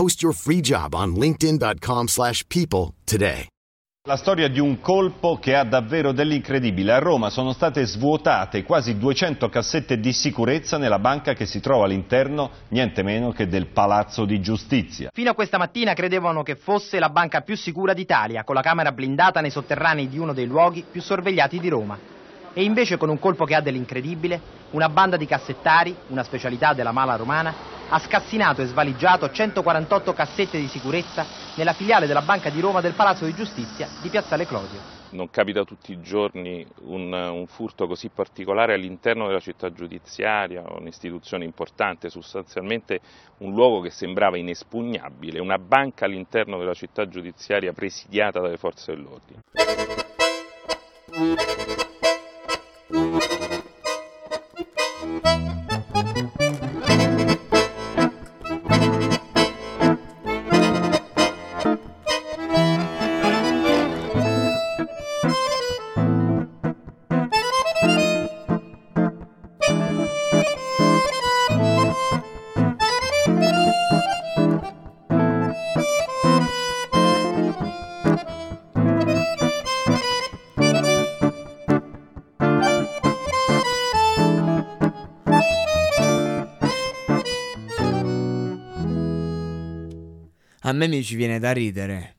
Post your free job on linkedin.com/people slash people today. La storia di un colpo che ha davvero dell'incredibile. A Roma sono state svuotate quasi 200 cassette di sicurezza nella banca che si trova all'interno niente meno che del Palazzo di Giustizia. Fino a questa mattina credevano che fosse la banca più sicura d'Italia, con la camera blindata nei sotterranei di uno dei luoghi più sorvegliati di Roma. E invece con un colpo che ha dell'incredibile, una banda di cassettari, una specialità della mala romana, ha scassinato e svaligiato 148 cassette di sicurezza nella filiale della Banca di Roma del Palazzo di Giustizia di Piazzale Clodio. Non capita tutti i giorni un, un, furto così particolare all'interno della città giudiziaria, un'istituzione importante, sostanzialmente un luogo che sembrava inespugnabile, una banca all'interno della città giudiziaria presidiata dalle forze dell'ordine. A me mi ci viene da ridere.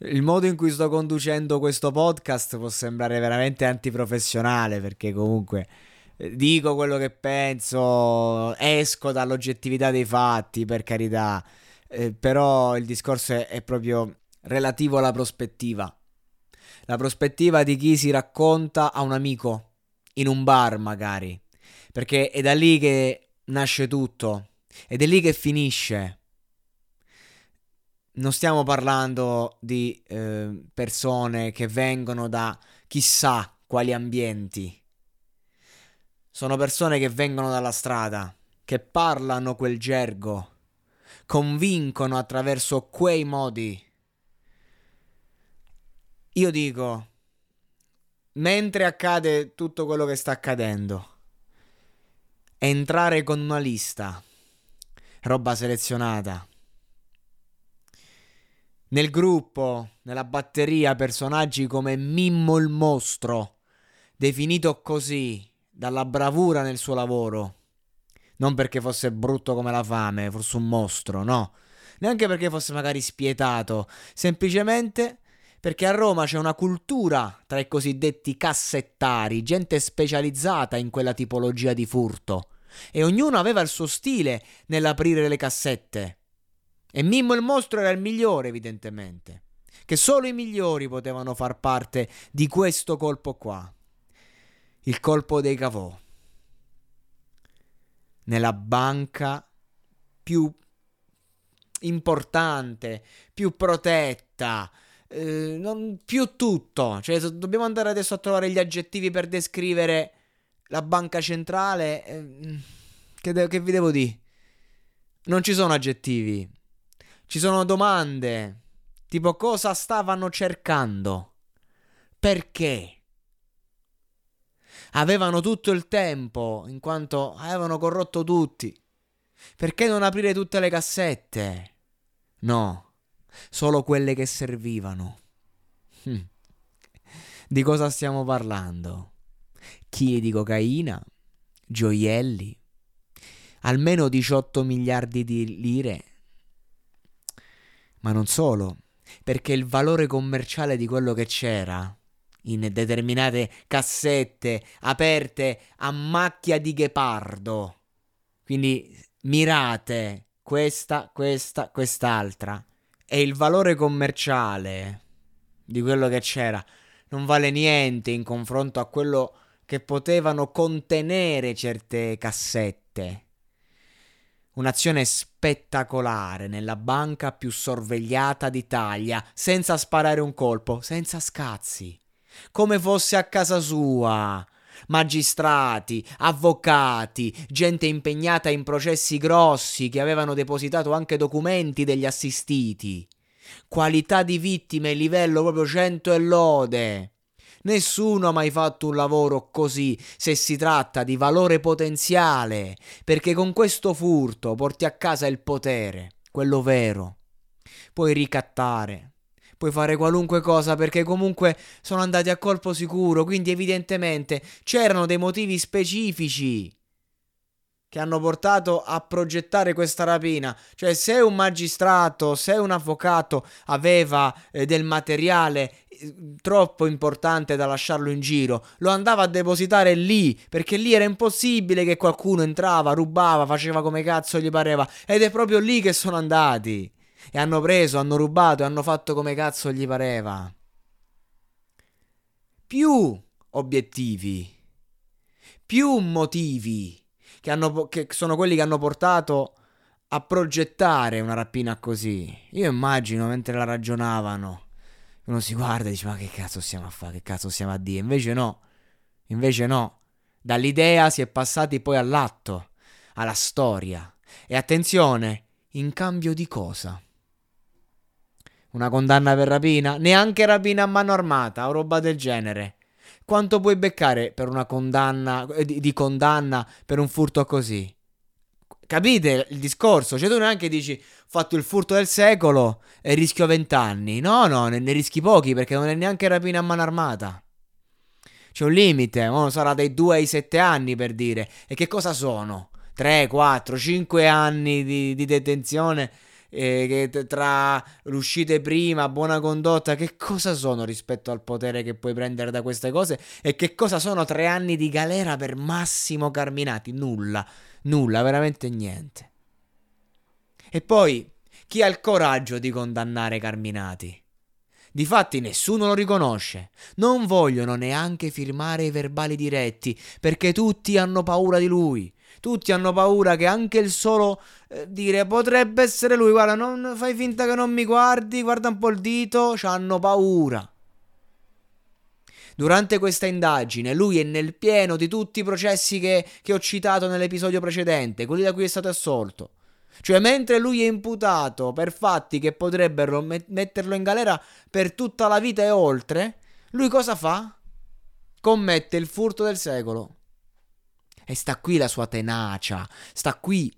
Il modo in cui sto conducendo questo podcast può sembrare veramente antiprofessionale perché comunque eh, dico quello che penso, esco dall'oggettività dei fatti, per carità, eh, però il discorso è, è proprio relativo alla prospettiva. La prospettiva di chi si racconta a un amico, in un bar magari, perché è da lì che nasce tutto, ed è lì che finisce non stiamo parlando di eh, persone che vengono da chissà quali ambienti. Sono persone che vengono dalla strada, che parlano quel gergo, convincono attraverso quei modi. Io dico, mentre accade tutto quello che sta accadendo, entrare con una lista, roba selezionata nel gruppo, nella batteria, personaggi come Mimmo il mostro, definito così dalla bravura nel suo lavoro. Non perché fosse brutto come la fame, fosse un mostro, no. Neanche perché fosse magari spietato, semplicemente perché a Roma c'è una cultura tra i cosiddetti cassettari, gente specializzata in quella tipologia di furto. E ognuno aveva il suo stile nell'aprire le cassette. E Mimmo il mostro era il migliore, evidentemente. Che solo i migliori potevano far parte di questo colpo qua. Il colpo dei cavò. Nella banca più importante, più protetta, eh, non più tutto. Cioè, dobbiamo andare adesso a trovare gli aggettivi per descrivere la banca centrale. Eh, che, de- che vi devo dire? Non ci sono aggettivi. Ci sono domande. Tipo cosa stavano cercando? Perché? Avevano tutto il tempo, in quanto avevano corrotto tutti. Perché non aprire tutte le cassette? No, solo quelle che servivano. Hm. Di cosa stiamo parlando? Chili di cocaina? Gioielli? Almeno 18 miliardi di lire? Ma non solo, perché il valore commerciale di quello che c'era in determinate cassette aperte a macchia di ghepardo. Quindi mirate questa, questa, quest'altra. E il valore commerciale di quello che c'era non vale niente in confronto a quello che potevano contenere certe cassette. Un'azione spettacolare nella banca più sorvegliata d'Italia, senza sparare un colpo, senza scazzi, come fosse a casa sua. Magistrati, avvocati, gente impegnata in processi grossi che avevano depositato anche documenti degli assistiti. Qualità di vittime, livello proprio cento e lode. Nessuno ha mai fatto un lavoro così se si tratta di valore potenziale, perché con questo furto porti a casa il potere, quello vero. Puoi ricattare, puoi fare qualunque cosa perché comunque sono andati a colpo sicuro, quindi evidentemente c'erano dei motivi specifici che hanno portato a progettare questa rapina. Cioè, se un magistrato, se un avvocato aveva eh, del materiale troppo importante da lasciarlo in giro, lo andava a depositare lì, perché lì era impossibile che qualcuno entrava, rubava, faceva come cazzo gli pareva. Ed è proprio lì che sono andati. E hanno preso, hanno rubato e hanno fatto come cazzo gli pareva. Più obiettivi, più motivi che, hanno, che sono quelli che hanno portato a progettare una rapina così. Io immagino mentre la ragionavano, uno si guarda e dice: Ma che cazzo stiamo a fare? Che cazzo stiamo a dire? Invece no, invece no. Dall'idea si è passati poi all'atto, alla storia. E attenzione, in cambio di cosa? Una condanna per rapina? Neanche rapina a mano armata o roba del genere. Quanto puoi beccare per una condanna eh, di, di condanna per un furto così? Capite il discorso? Cioè tu neanche dici ho fatto il furto del secolo e rischio 20 anni. No, no, ne, ne, rischi pochi perché non è neanche rapina a mano armata. C'è un limite, oh, sarà dai 2 ai 7 anni per dire. E che cosa sono? 3, 4, 5 anni di, di detenzione eh, tra l'uscita prima, buona condotta, che cosa sono rispetto al potere che puoi prendere da queste cose e che cosa sono tre anni di galera per Massimo Carminati? Nulla, nulla, veramente niente. E poi, chi ha il coraggio di condannare Carminati? Difatti nessuno lo riconosce. Non vogliono neanche firmare i verbali diretti, perché tutti hanno paura di lui. Tutti hanno paura che anche il solo eh, dire potrebbe essere lui, guarda, non fai finta che non mi guardi, guarda un po' il dito, hanno paura. Durante questa indagine lui è nel pieno di tutti i processi che, che ho citato nell'episodio precedente, quelli da cui è stato assolto. Cioè, mentre lui è imputato per fatti che potrebbero met- metterlo in galera per tutta la vita e oltre, lui cosa fa? Commette il furto del secolo. E sta qui la sua tenacia, sta qui,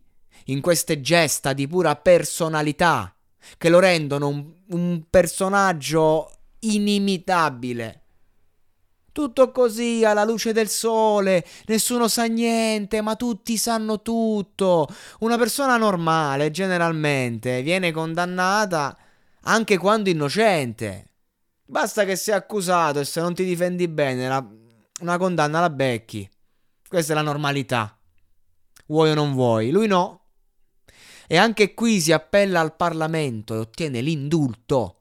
in queste gesta di pura personalità, che lo rendono un, un personaggio inimitabile. Tutto così alla luce del sole, nessuno sa niente, ma tutti sanno tutto. Una persona normale, generalmente, viene condannata anche quando innocente. Basta che sia accusato e se non ti difendi bene, la, una condanna la becchi. Questa è la normalità. Vuoi o non vuoi? Lui no. E anche qui si appella al Parlamento e ottiene l'indulto.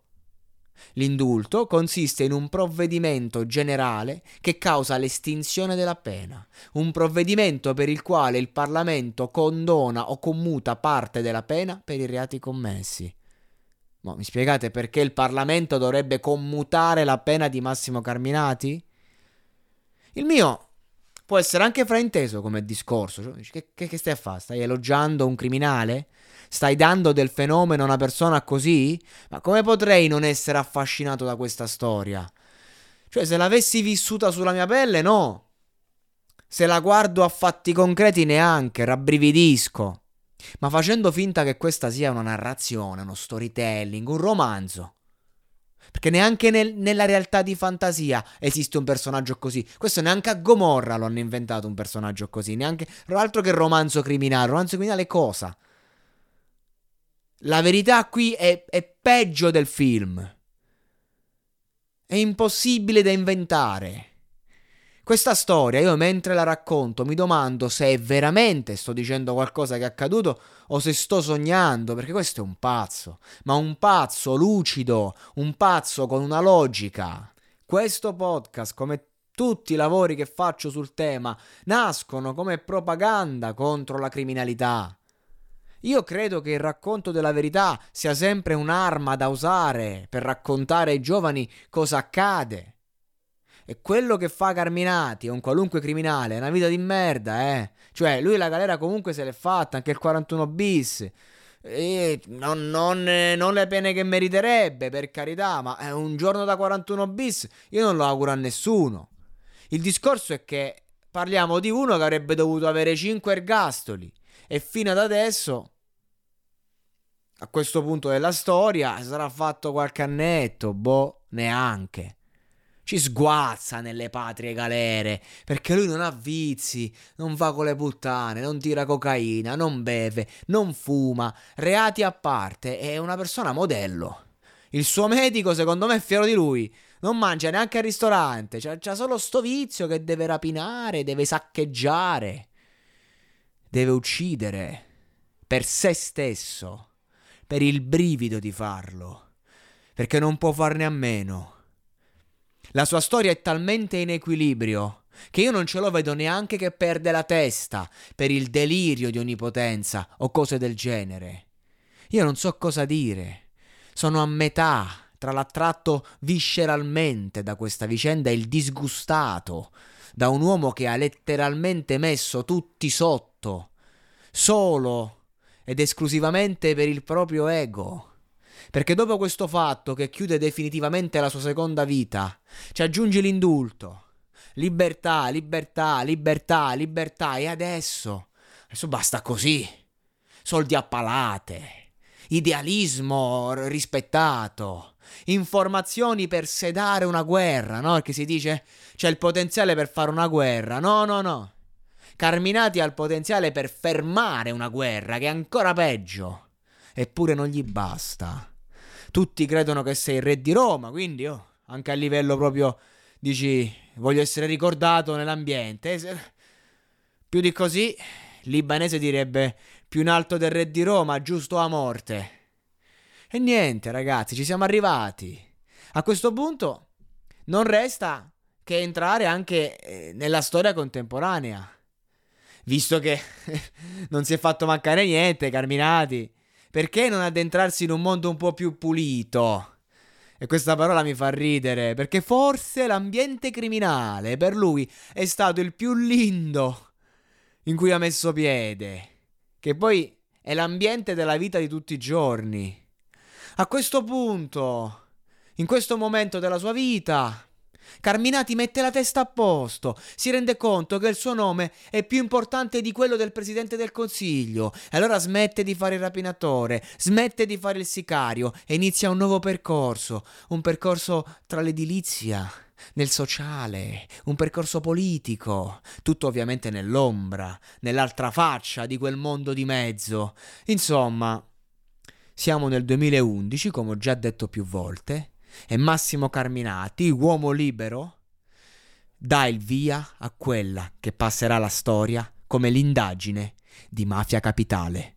L'indulto consiste in un provvedimento generale che causa l'estinzione della pena, un provvedimento per il quale il Parlamento condona o commuta parte della pena per i reati commessi. Ma mi spiegate perché il Parlamento dovrebbe commutare la pena di Massimo Carminati? Il mio può essere anche frainteso come discorso. Cioè, che, che, che, stai a fare? Stai elogiando un criminale? stai dando del fenomeno a una persona così? Ma come potrei non essere affascinato da questa storia? Cioè, se l'avessi vissuta sulla mia pelle, no. Se la guardo a fatti concreti, neanche, rabbrividisco. Ma facendo finta che questa sia una narrazione, uno storytelling, un romanzo. Perché neanche nel, nella realtà di fantasia esiste un personaggio così. Questo neanche a Gomorra lo hanno inventato un personaggio così. Neanche altro che romanzo criminale. Romanzo criminale cosa? La verità qui è, è peggio del film. È impossibile da inventare. Questa storia, io mentre la racconto, mi domando se veramente sto dicendo qualcosa che è accaduto o se sto sognando, perché questo è un pazzo, ma un pazzo lucido, un pazzo con una logica. Questo podcast, come tutti i lavori che faccio sul tema, nascono come propaganda contro la criminalità. Io credo che il racconto della verità sia sempre un'arma da usare per raccontare ai giovani cosa accade. E quello che fa Carminati, un qualunque criminale, è una vita di merda, eh. Cioè, lui la galera comunque se l'è fatta, anche il 41 bis. Non, non, non, le pene che meriterebbe, per carità, ma è un giorno da 41 bis io non lo auguro a nessuno. Il discorso è che parliamo di uno che avrebbe dovuto avere 5 ergastoli e fino ad adesso, a questo punto della storia, sarà fatto qualche annetto, boh, neanche ci sguazza nelle patrie galere, perché lui non ha vizi, non va con le puttane, non tira cocaina, non beve, non fuma, reati a parte, è una persona modello. Il suo medico, secondo me, è fiero di lui. Non mangia neanche al ristorante, c'ha, c'ha solo sto vizio che deve rapinare, deve saccheggiare, deve uccidere per se stesso, per il brivido di farlo, perché non può farne a meno. La sua storia è talmente in equilibrio che io non ce lo vedo neanche che perde la testa per il delirio di onnipotenza o cose del genere. Io non so cosa dire. Sono a metà tra l'attratto visceralmente da questa vicenda e il disgustato da un uomo che ha letteralmente messo tutti sotto, solo ed esclusivamente per il proprio ego. Perché dopo questo fatto che chiude definitivamente la sua seconda vita, ci aggiungi l'indulto. Libertà, libertà, libertà, libertà. E adesso? Adesso basta così. Soldi a palate. Idealismo rispettato. Informazioni per sedare una guerra, no? Perché si dice c'è il potenziale per fare una guerra. No, no, no. Carminati ha il potenziale per fermare una guerra, che è ancora peggio. Eppure non gli basta tutti credono che sei il re di Roma, quindi oh, anche a livello proprio dici voglio essere ricordato nell'ambiente. Più di così, libanese direbbe più in alto del re di Roma, giusto a morte. E niente, ragazzi, ci siamo arrivati. A questo punto non resta che entrare anche eh, nella storia contemporanea. Visto che non si è fatto mancare niente, Carminati perché non addentrarsi in un mondo un po' più pulito? E questa parola mi fa ridere, perché forse l'ambiente criminale per lui è stato il più lindo in cui ha messo piede, che poi è l'ambiente della vita di tutti i giorni. A questo punto, in questo momento della sua vita, Carminati mette la testa a posto, si rende conto che il suo nome è più importante di quello del presidente del consiglio, e allora smette di fare il rapinatore, smette di fare il sicario e inizia un nuovo percorso, un percorso tra l'edilizia, nel sociale, un percorso politico, tutto ovviamente nell'ombra, nell'altra faccia di quel mondo di mezzo. Insomma, siamo nel 2011, come ho già detto più volte, e Massimo Carminati, uomo libero, dà il via a quella che passerà la storia come l'indagine di Mafia Capitale.